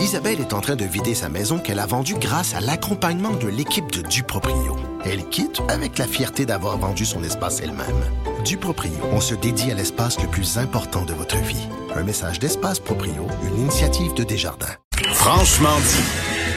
Isabelle est en train de vider sa maison qu'elle a vendue grâce à l'accompagnement de l'équipe de Duproprio. Elle quitte avec la fierté d'avoir vendu son espace elle-même. Duproprio, on se dédie à l'espace le plus important de votre vie. Un message d'Espace Proprio, une initiative de Desjardins. Franchement dit.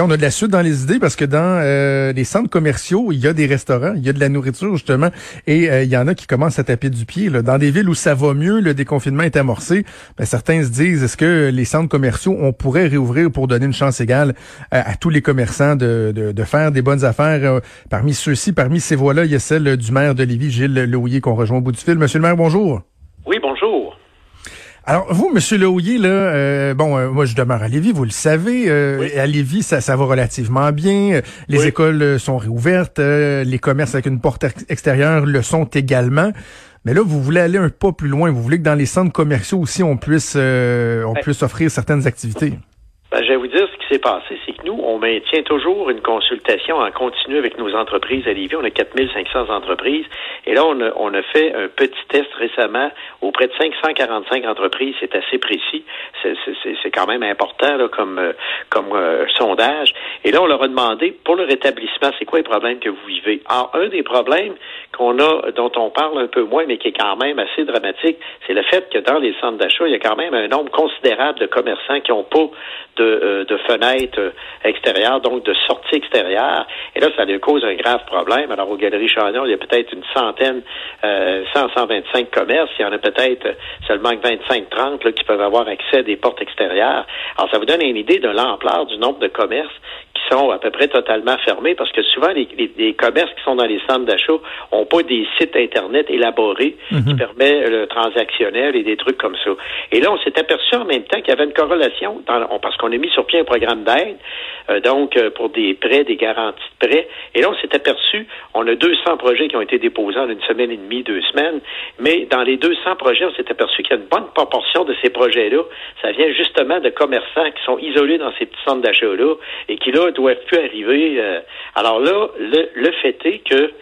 On a de la suite dans les idées parce que dans euh, les centres commerciaux, il y a des restaurants, il y a de la nourriture justement, et euh, il y en a qui commencent à taper du pied. Là. Dans des villes où ça va mieux, le déconfinement est amorcé, ben, certains se disent, est-ce que les centres commerciaux, on pourrait réouvrir pour donner une chance égale à, tous les commerçants de, de, faire des bonnes affaires? Euh, parmi ceux-ci, parmi ces voix-là, il y a celle du maire de Lévis, Gilles Lehouillier, qu'on rejoint au bout du fil. Monsieur le maire, bonjour. Oui, bonjour. Alors, vous, Monsieur Leouillet, là, euh, bon, euh, moi, je demeure à Lévis, vous le savez. Euh, À Lévis, ça, ça va relativement bien. Les écoles euh, sont réouvertes. les commerces avec une porte extérieure le sont également. Mais là, vous voulez aller un pas plus loin. Vous voulez que dans les centres commerciaux aussi, on puisse, on puisse offrir certaines activités. Ben, je vais vous dire qui s'est passé, c'est que nous, on maintient toujours une consultation en continu avec nos entreprises à Lévis. On a 4500 entreprises. Et là, on a, fait un petit test récemment auprès de 545 entreprises. C'est assez précis. C'est quand même important là, comme, euh, comme euh, sondage. Et là, on leur a demandé, pour le rétablissement, c'est quoi les problèmes que vous vivez? Alors, un des problèmes qu'on a, dont on parle un peu moins, mais qui est quand même assez dramatique, c'est le fait que dans les centres d'achat, il y a quand même un nombre considérable de commerçants qui n'ont pas de, euh, de euh, donc de sorties extérieures. Et là, ça leur cause un grave problème. Alors, aux Galeries Chagnon, il y a peut-être une centaine, euh, 100, 125 commerces. Il y en a peut-être seulement 25-30 qui peuvent avoir accès à des portes extérieures. Alors, ça vous donne une idée de l'ampleur du nombre de commerces sont à peu près totalement fermés parce que souvent les, les, commerces qui sont dans les centres d'achat ont pas des sites internet élaborés qui mhm. permettent le transactionnel et des trucs comme ça. Et là, on s'est aperçu en même temps qu'il y avait une corrélation dans, parce qu'on a mis sur pied un programme d'aide, euh, donc euh, pour des prêts, des garanties de prêts. Et là, on s'est aperçu, on a 200 projets qui ont été déposés en une semaine et demie, deux semaines, mais dans les 200 projets, on s'est aperçu qu'il y a une bonne proportion de ces projets-là, ça vient justement de commerçants qui sont isolés dans ces petits centres d'achat-là et qui là doivent plus arriver. Euh, alors là, le, fait est que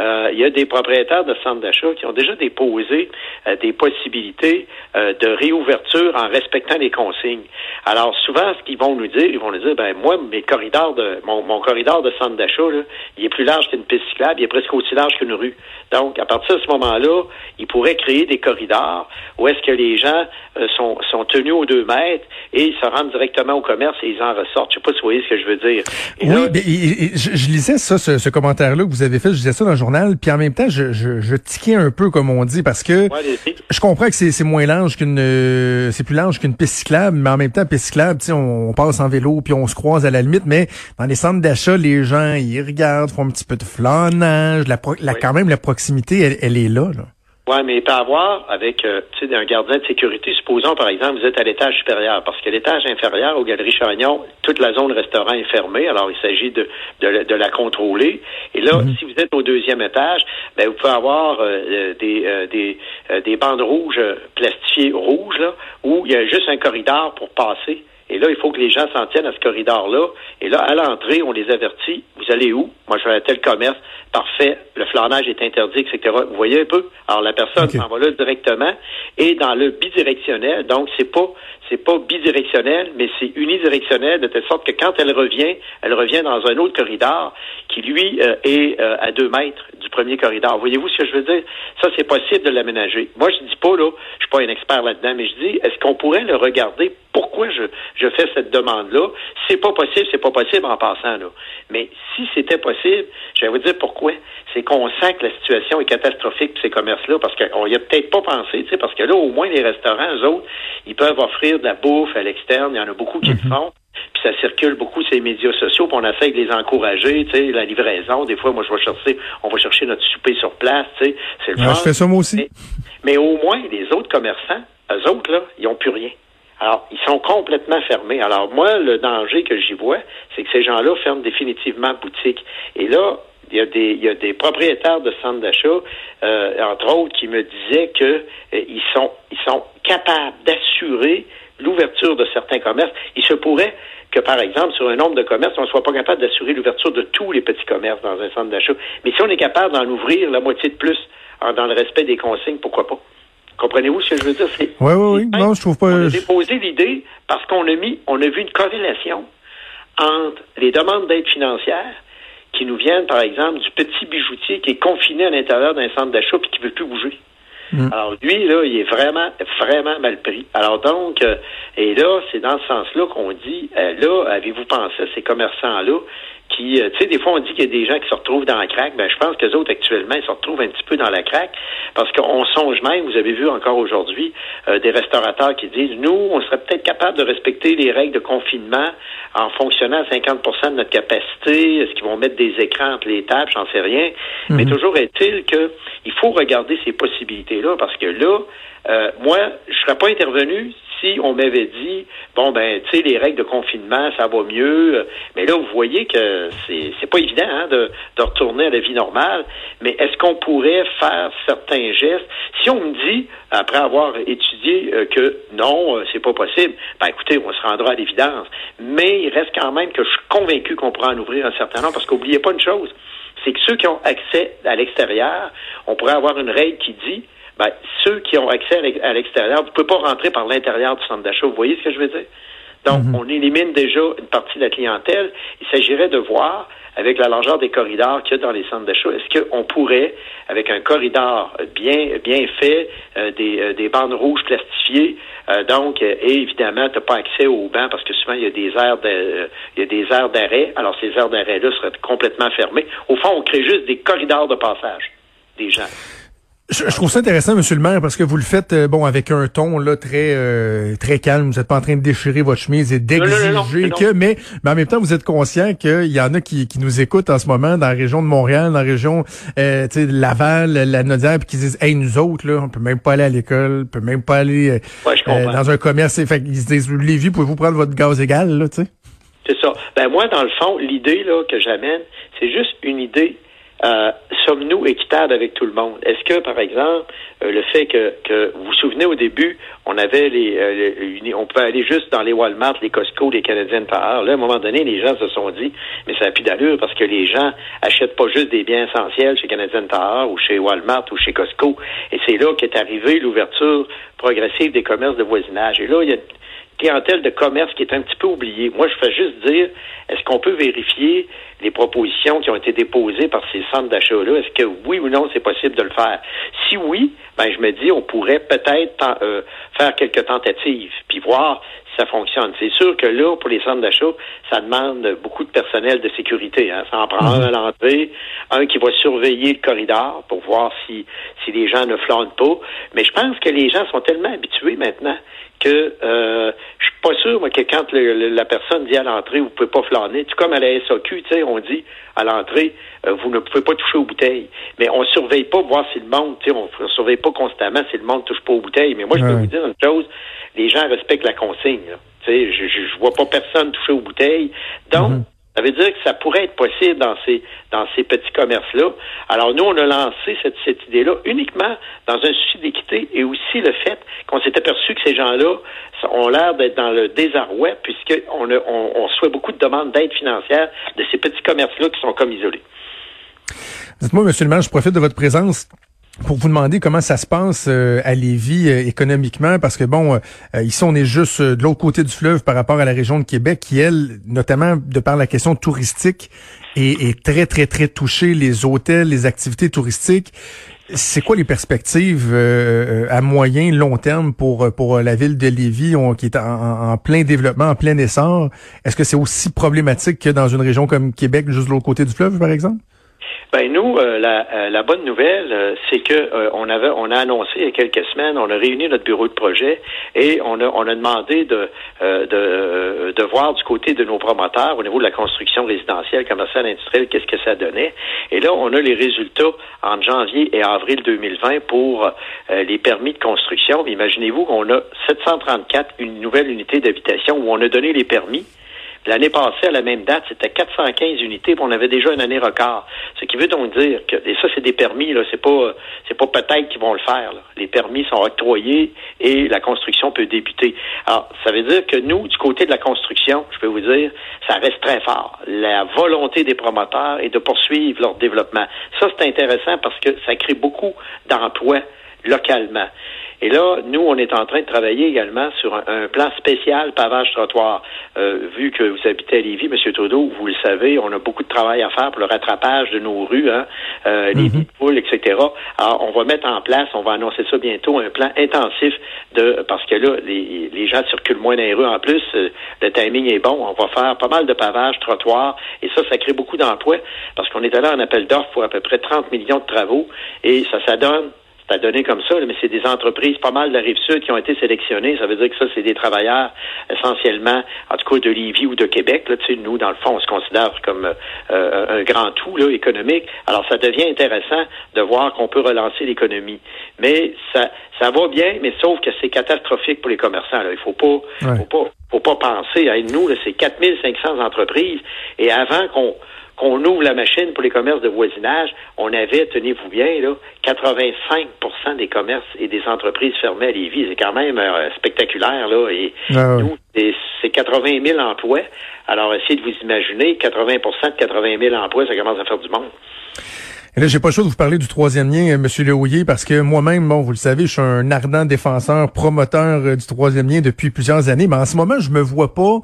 euh, y a des propriétaires de centres d'achat qui ont déjà déposé euh, des possibilités de réouverture en respectant les consignes. Alors souvent, ce qu'ils vont nous dire, ils vont nous dire, ben moi, mes corridors de mon, mon corridor de centre d'achat, il est plus large qu'une piste cyclable, il est presque aussi large qu'une rue. Donc, à partir de ce moment-là, ils pourraient créer des corridors où est-ce que les gens sont, sont tenus aux deux mètres et ils se rendent directement au commerce et ils en ressortent. Je sais pas si vous voyez ce que je veux dire. Oui, mais, je, lisais ça, ce, ce commentaire-là que vous avez fait, je disais ça dans journal, puis en même temps, je, je, je tiquais un peu, comme on dit, parce que je comprends que c'est moins large qu'une euh, c'est plus large qu'une piste cyclable, mais en même temps, piste cyclable, on, on passe en vélo, puis on se croise à la limite, mais dans les centres d'achat, les gens, ils regardent, font un petit peu de flânage, la, la quand même, la proximité, elle, elle est là, là. Oui, mais il peut avoir avec euh, un gardien de sécurité, supposons par exemple vous êtes à l'étage supérieur, parce que l'étage inférieur aux Galeries Chagnon, toute la zone restaurant est fermée, alors il s'agit de, de, la contrôler. Et là, mhm. si vous êtes au deuxième étage, ben, vous pouvez avoir euh, euh, des, des, des bandes rouges plastifiées rouges, là, où il y a juste un corridor pour passer. Et là, il faut que les gens s'en tiennent à ce corridor-là. Et là, à l'entrée, on les avertit. Vous allez où? Moi, je vais à tel commerce. Parfait. Le flanage est interdit, etc. Vous voyez un peu? Alors, la personne s'en va là directement. Et dans le bidirectionnel, donc, c'est pas, c'est pas bidirectionnel, mais c'est unidirectionnel, de telle sorte que quand elle revient, elle revient dans un autre corridor qui, lui, euh, est euh, à deux mètres du premier corridor. Voyez-vous ce que je veux dire? Ça, c'est possible de l'aménager. Moi, je dis pas, là, je suis pas un expert là-dedans, mais je dis, est-ce qu'on pourrait le regarder? Pourquoi je, je fais cette demande-là? C'est pas possible, c'est pas possible en passant, là. Mais si c'était possible, je vais vous dire pourquoi. C'est qu'on sent que la situation est catastrophique pour ces commerces-là, parce qu'on y a peut-être pas pensé, tu sais, parce que là, au moins, les restaurants, eux autres, ils peuvent offrir de la bouffe à l'externe. Il y en a beaucoup qui le mhm. font. Puis ça circule beaucoup sur les médias sociaux, puis on essaie de les encourager, tu sais, la livraison. Des fois, moi, je vais chercher, on va chercher notre souper sur place, tu sais. C'est le Je fais ça moi aussi. Mais, au moins, les autres commerçants, eux autres, là, ils n'ont plus rien. Alors, ils sont complètement fermés. Alors, moi, le danger que j'y vois, c'est que ces gens-là ferment définitivement boutique. Et là, il y a des, il y a des propriétaires de centres d'achat, euh, entre autres, qui me disaient que euh, ils sont, ils sont capables d'assurer l'ouverture de certains commerces. Il se pourrait que, par exemple, sur un nombre de commerces, on ne soit pas capable d'assurer l'ouverture de tous les petits commerces dans un centre d'achat. Mais si on est capable d'en ouvrir la moitié de plus dans le respect des consignes, pourquoi pas? Comprenez-vous ce que je veux dire? Oui, oui, oui. Non, je trouve pas. On a déposé l'idée parce qu'on a mis, on a vu une corrélation entre les demandes d'aide financière qui nous viennent, par exemple, du petit bijoutier qui est confiné à l'intérieur d'un centre d'achat et qui ne veut plus bouger. Mm. Alors lui, là, il est vraiment, vraiment mal pris. Alors donc, euh, et là, c'est dans ce sens-là qu'on dit, euh, là, avez-vous pensé à ces commerçants-là qui, euh, tu sais, des fois on dit qu'il y a des gens qui se retrouvent dans la craque. Ben, je pense que les autres actuellement, ils se retrouvent un petit peu dans la craque parce qu'on songe même. Vous avez vu encore aujourd'hui euh, des restaurateurs qui disent, nous, on serait peut-être capable de respecter les règles de confinement en fonctionnant à 50% de notre capacité. Est-ce qu'ils vont mettre des écrans entre les tables? J'en sais rien. Mhm. Mais toujours est-il que il faut regarder ces possibilités-là parce que là, euh, moi, je serais pas intervenu si on m'avait dit, bon, ben, tu sais, les règles de confinement, ça va mieux, mais là, vous voyez que c'est, pas évident hein, de, de retourner à la vie normale, mais est-ce qu'on pourrait faire certains gestes? Si on me dit, après avoir étudié, euh, que non, euh, c'est pas possible, ben, écoutez, on se rendra à l'évidence. Mais il reste quand même que je suis convaincu qu'on pourra en ouvrir un certain nombre, parce qu'oubliez pas une chose, c'est que ceux qui ont accès à l'extérieur, on pourrait avoir une règle qui dit, ben, ceux qui ont accès à l'extérieur, vous ne pouvez pas rentrer par l'intérieur du centre d'achat. Vous voyez ce que je veux dire? Donc, mhm. on élimine déjà une partie de la clientèle. Il s'agirait de voir, avec la largeur des corridors qu'il y a dans les centres d'achat, est-ce qu'on pourrait, avec un corridor bien bien fait, euh, des, euh, des bandes rouges plastifiées, euh, donc, et évidemment, tu n'as pas accès aux bancs parce que souvent, il y a des aires de, il y a des aires d'arrêt. Alors, ces aires d'arrêt-là seraient complètement fermées. Au fond, on crée juste des corridors de passage des gens. Je, trouve ça intéressant, Monsieur le maire, parce que vous le faites euh, bon avec un ton là très euh, très calme. Vous n'êtes pas en train de déchirer votre chemise et d'exiger que, mais, mais en même temps, vous êtes conscient qu'il y en a qui, qui nous écoutent en ce moment dans la région de Montréal, dans la région euh, de Laval, la Nodière, puis qui disent Hey, nous autres, là, on peut même pas aller à l'école, on peut même pas aller dans un commerce. Fait ils se disent Lévi, pouvez-vous prendre votre gaz égal, là, tu sais? C'est ça. Ben moi, dans le fond, l'idée là que j'amène, c'est juste une idée euh, sommes-nous équitables avec tout le monde? Est-ce que, par exemple, euh, le fait que, que, vous vous souvenez au début, on avait les, euh, on pouvait aller juste dans les Walmart, les Costco, les Canadiennes par Là, à un moment donné, les gens se sont dit, mais ça n'a plus d'allure parce que les gens achètent pas juste des biens essentiels chez Canadienne Tire ou chez Walmart ou chez Costco. Et c'est là qu'est arrivée l'ouverture progressive des commerces de voisinage. Et là, il y a clientèle de commerce qui est un petit peu oubliée. Moi, je fais juste dire, est-ce qu'on peut vérifier les propositions qui ont été déposées par ces centres d'achat-là? Est-ce que oui ou non, c'est possible de le faire? Si oui, ben je me dis, on pourrait peut-être euh, faire quelques tentatives, puis voir ça fonctionne. C'est sûr que là, pour les centres d'achat, ça demande beaucoup de personnel de sécurité. Hein. Ça en prend un à l'entrée, un qui va surveiller le corridor pour voir si, si les gens ne flânent pas. Mais je pense que les gens sont tellement habitués maintenant que euh, pas sûr moi, que quand la personne dit à l'entrée, vous pouvez pas flâner. Tout comme à la SAQ, tu sais, on dit à l'entrée, euh, vous ne pouvez pas toucher aux bouteilles. Mais on surveille pas voir si le monde, tu sais, on, ne surveille pas constamment si le monde touche pas aux bouteilles. Mais moi, je peux vous dire une chose, les gens respectent la consigne. Tu sais, je, je, vois pas personne toucher aux bouteilles. Donc, mhm. Ça veut dire que ça pourrait être possible dans ces dans ces petits commerces-là. Alors nous, on a lancé cette, cette idée-là uniquement dans un souci d'équité et aussi le fait qu'on s'est aperçu que ces gens-là ont l'air d'être dans le désarroi puisqu'on on, on reçoit beaucoup de demandes d'aide financière de ces petits commerces-là qui sont comme isolés. Dites-moi, Monsieur le maire, je profite de votre présence pour vous demander comment ça se passe euh, à Lévis euh, économiquement, parce que bon, euh, ici on est juste de l'autre côté du fleuve par rapport à la région de Québec, qui elle, notamment de par la question touristique, est, est très très très touchée. Les hôtels, les activités touristiques. C'est quoi les perspectives à moyen, long terme pour pour la ville de Lévis, qui est en, en, plein développement, en plein essor? Est-ce que c'est aussi problématique que dans une région comme Québec, juste de l'autre côté du fleuve, par exemple? Ben nous, euh, la, euh, la, bonne nouvelle, euh, c'est que on avait, on a annoncé il y a quelques semaines, on a réuni notre bureau de projet et on a, on a demandé de, de, de voir du côté de nos promoteurs au niveau de la construction résidentielle, commerciale, industrielle, qu'est-ce que ça donnait. Et là, on a les résultats en janvier et avril 2020 pour les permis de construction. Imaginez-vous qu'on a 734 une nouvelle unité d'habitation où on a donné les permis. L'année passée, à la même date, c'était 415 unités, puis on avait déjà une année record. Ce qui veut donc dire que, et ça, c'est des permis, là, c'est pas, c'est pas peut-être qu'ils vont le faire. Les permis sont octroyés et la construction peut débuter. Alors, ça veut dire que nous, du côté de la construction, je peux vous dire, ça reste très fort. La volonté des promoteurs est de poursuivre leur développement. Ça, c'est intéressant parce que ça crée beaucoup d'emplois localement. Et là, nous, on est en train de travailler également sur un, plan spécial pavage trottoir. Euh, vu que vous habitez à Lévis, M. Trudeau, vous le savez, on a beaucoup de travail à faire pour le rattrapage de nos rues, hein, euh, les mm poules, etc. Alors, on va mettre en place, on va annoncer ça bientôt, un plan intensif de parce que là, les, les gens circulent moins dans les rues en plus, euh, le timing est bon. On va faire pas mal de pavage, trottoirs, et ça, ça crée beaucoup d'emplois parce qu'on est allé en appel d'offres pour à peu près 30 millions de travaux, et ça, ça donne ça donné comme ça, mais c'est des entreprises, pas mal de la Rive-Sud qui ont été sélectionnées. Ça veut dire que ça, c'est des travailleurs essentiellement, en tout cas de Lévis ou de Québec. Là, nous, dans le fond, on se considère comme euh, un grand tout là, économique. Alors, ça devient intéressant de voir qu'on peut relancer l'économie. Mais ça, ça va bien, mais sauf que c'est catastrophique pour les commerçants. Là. Il faut pas, faut pas, faut pas penser à nous. C'est 4500 entreprises. Et avant qu'on qu'on ouvre la machine pour les commerces de voisinage, on avait, tenez-vous bien, là, 85% des commerces et des entreprises fermées à Lévis. C'est quand même euh, spectaculaire, là. Et ah nous, c'est 80 000 emplois. Alors, essayez de vous imaginer, 80% de 80 000 emplois, ça commence à faire du monde. Et là, j'ai pas le choix de vous parler du troisième lien, euh, Monsieur Lehouillier, parce que moi-même, bon, vous le savez, je suis un ardent défenseur, promoteur euh, du troisième lien depuis plusieurs années, mais en ce moment, je me vois pas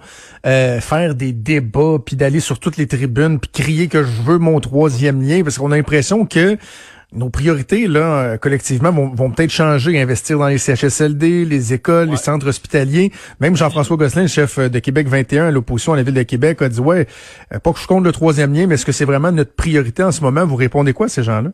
euh, faire des débats, puis d'aller sur toutes les tribunes, puis crier que je veux mon troisième lien, parce qu'on a l'impression que nos priorités, là, euh, collectivement, vont, peut-être changer, investir dans les CHSLD, les écoles, les centres hospitaliers. Même Jean-François Gosselin, chef de Québec 21 à l'opposition à la Ville de Québec, a dit, ouais, euh, pas que je compte le troisième lien, mais est-ce que c'est vraiment notre priorité en ce moment? Vous répondez quoi à ces gens-là?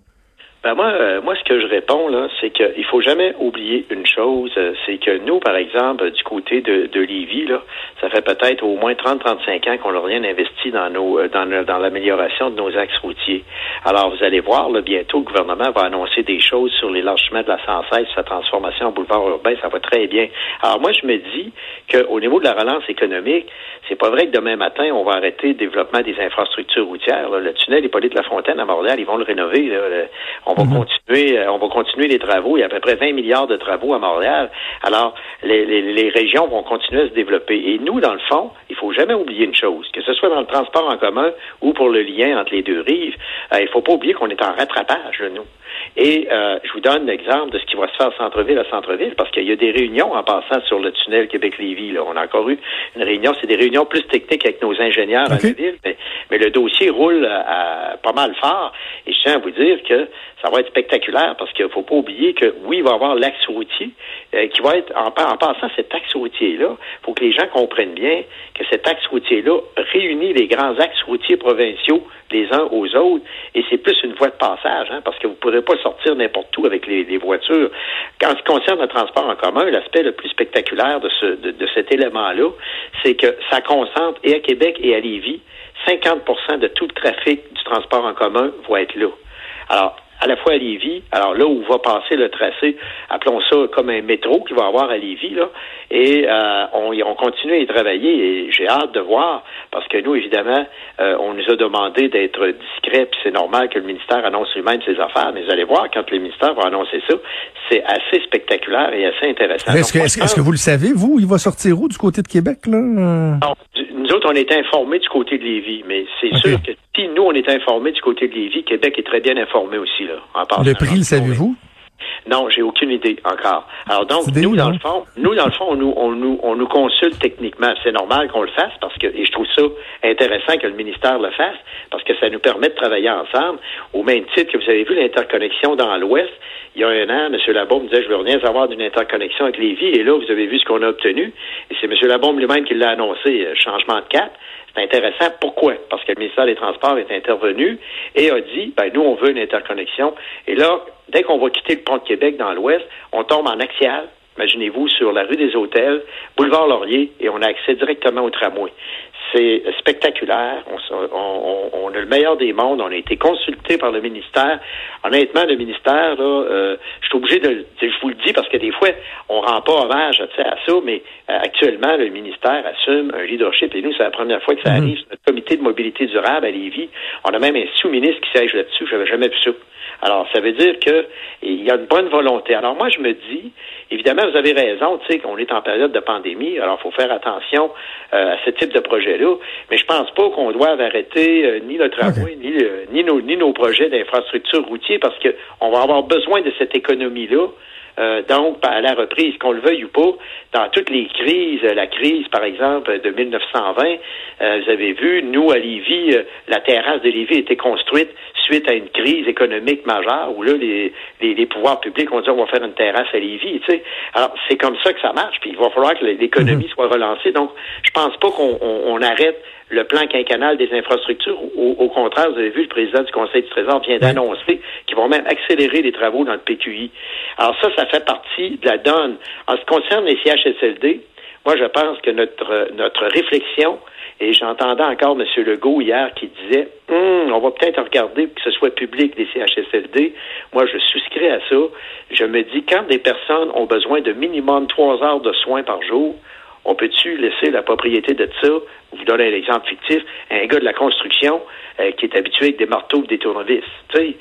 Ben moi, euh, moi, ce que je réponds là, c'est qu'il faut jamais oublier une chose, euh, c'est que nous, par exemple, du côté de, de Lévis, là, ça fait peut-être au moins 30-35 ans qu'on n'a rien investi dans nos euh, dans, dans l'amélioration de nos axes routiers. Alors, vous allez voir, là, bientôt, le gouvernement va annoncer des choses sur l'élargissement de la 116, sa transformation en boulevard urbain, ça va très bien. Alors, moi, je me dis qu'au niveau de la relance économique, c'est pas vrai que demain matin, on va arrêter le développement des infrastructures routières. Le tunnel Hippolyte Lafontaine à Montréal, ils vont le rénover. On va mhm. continuer, euh, on va continuer les travaux. Il y a à peu près 20 milliards de travaux à Montréal. Alors, les, les, régions vont continuer à se développer. Et nous, dans le fond, il faut jamais oublier une chose, que ce soit dans le transport en commun ou pour le lien entre les deux rives, euh, il faut pas oublier qu'on est en rattrapage, nous. Et euh, je vous donne l'exemple de ce qui va se faire centre-ville à centre-ville, parce qu'il y a des réunions en passant sur le tunnel Québec-Lévis. On a encore eu une réunion, c'est des réunions plus techniques avec nos ingénieurs à la ville, mais, le dossier roule à, pas mal fort. Et je tiens à vous dire que ça va être spectaculaire parce qu'il ne faut pas oublier que oui, il va y avoir l'axe routier euh, qui va être, en, passant cet axe routier-là, il faut que les gens comprennent bien que cet axe routier-là réunit les grands axes routiers provinciaux les uns aux autres, et c'est plus une voie de passage, hein, parce que vous ne pourrez pas sortir n'importe où avec les, voitures. Quand ce concerne le transport en commun, l'aspect le plus spectaculaire de, ce, de cet élément-là, c'est que ça concentre, et à Québec et à Lévis, 50% de tout le trafic du transport en commun va être là. Alors, à la fois à Lévis, alors là où va passer le tracé, appelons ça comme un métro qu'il va avoir à Lévis, là, et euh, on, on continue à y travailler et j'ai hâte de voir, parce que nous, évidemment, euh, on nous a demandé d'être discrets, puis c'est normal que le ministère annonce lui-même ses affaires, mais vous allez voir, quand le ministère va annoncer ça, c'est assez spectaculaire et assez intéressant. Est-ce que, est que, vous le savez, vous, il va sortir où du côté de Québec, là? Non, autres, on est informés du côté de Lévis, mais c'est sûr que si nous, on est informés du côté de Lévis, Québec est très bien informé aussi, là, en Le prix, le savez-vous? Non, j'ai aucune idée encore. Alors donc, nous, dans le fond, nous, dans le fond, on nous, on nous, on nous consulte techniquement. C'est normal qu'on le fasse parce que, et je trouve ça intéressant que le ministère le fasse parce que ça nous permet de travailler ensemble. Au même titre que vous avez vu l'interconnexion dans l'Ouest, il y a un an, M. Labaume disait, je veux rien savoir d'une interconnexion avec Lévis. Et là, vous avez vu ce qu'on a obtenu. Et c'est M. Labaume lui-même qui l'a annoncé, euh, changement de cap. C'est intéressant. Pourquoi? Parce que le ministère des Transports est intervenu et a dit, ben, nous, on veut une interconnexion. Et là, dès qu'on va quitter le pont de Québec dans l'ouest, on tombe en axial. Imaginez-vous sur la rue des Hôtels, boulevard Laurier, et on a accès directement au tramway c'est spectaculaire. On, a le meilleur des mondes. On a été consulté par le ministère. Honnêtement, le ministère, là, euh, je suis obligé de, je vous le dis parce que des fois, on rend pas hommage à ça, mais euh, actuellement, le ministère assume un leadership. Et nous, c'est la première fois que ça mhm. arrive. Notre comité de mobilité durable à Lévis, on a même un sous-ministre qui siège là-dessus. J'avais jamais vu ça. Alors, ça veut dire qu'il y a une bonne volonté. Alors, moi, je me dis, évidemment, vous avez raison, tu sais, qu'on est en période de pandémie, alors il faut faire attention euh, à ce type de projet-là, mais je pense pas qu'on doive arrêter euh, ni le tramway, ni, ni, nos, ni nos projets d'infrastructure routier, parce qu'on va avoir besoin de cette économie-là euh, donc, à la reprise, qu'on le veuille ou pas, dans toutes les crises, la crise, par exemple, de 1920, euh, vous avez vu, nous, à Lévis, euh, la terrasse de Lévis a été construite suite à une crise économique majeure où là, les, les, pouvoirs publics ont dit on va faire une terrasse à Lévis. Tu sais. Alors, c'est comme ça que ça marche, puis il va falloir que l'économie mhm. soit relancée. Donc, je pense pas qu'on arrête le plan quinquennal des infrastructures. Au, contraire, vous avez vu, le président du Conseil du Trésor vient d'annoncer qu'ils vont même accélérer les travaux dans le PQI. Alors ça, ça fait partie de la donne. En ce qui concerne les CHSLD, moi, je pense que notre, notre réflexion, et j'entendais encore M. Legault hier qui disait hum, on va peut-être regarder que ce soit public des CHSLD. Moi, je souscris à ça. Je me dis, quand des personnes ont besoin de minimum trois heures de soins par jour, on peut-tu laisser la propriété de ça, vous donner un exemple fictif, un gars de la construction euh, qui est habitué avec des marteaux ou des tournevis. Tu sais,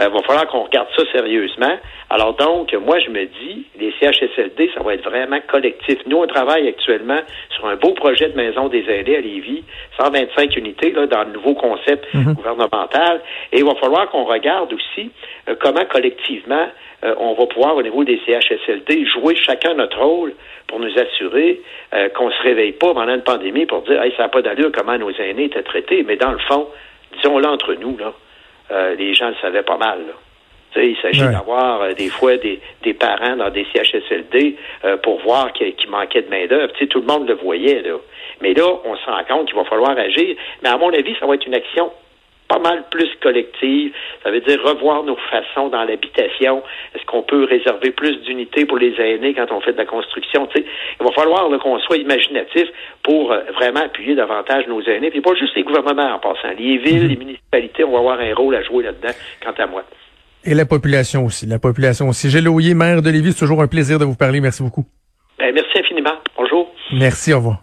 euh, va falloir qu'on regarde ça sérieusement. Alors donc, moi, je me dis, les CHSLD, ça va être vraiment collectif. Nous, on travaille actuellement sur un beau projet de maison des aînés à Lévis, 125 unités là, dans le nouveau concept mhm. gouvernemental. Et il va falloir qu'on regarde aussi euh, comment collectivement euh, on va pouvoir, au niveau des CHSLD, jouer chacun notre rôle pour nous assurer euh, qu'on se réveille pas pendant une pandémie pour dire hey, ça n'a pas d'allure comment nos aînés étaient traités. Mais dans le fond, disons-le entre nous, là, euh, les gens le savaient pas mal. il s'agit d'avoir des fois des, parents dans des CHSLD pour voir qu'il manquait de main-d'œuvre. Tout le monde le voyait. Là. Mais là, on se rend compte qu'il va falloir agir. Mais à mon avis, ça va être une action pas mal plus collective. Ça veut dire revoir nos façons dans l'habitation. Est-ce qu'on peut réserver plus d'unités pour les aînés quand on fait de la construction? il va falloir qu'on soit imaginatif pour euh, vraiment appuyer davantage nos aînés. Puis pas juste les gouvernements en passant. Les villes, mhm. les municipalités, on va avoir un rôle à jouer là-dedans, quant à moi. Et la population aussi. La population aussi. Gilles Louillet, maire de Lévis, c'est toujours un plaisir de vous parler. Merci beaucoup. Ben, merci infiniment. Bonjour. Merci, au revoir.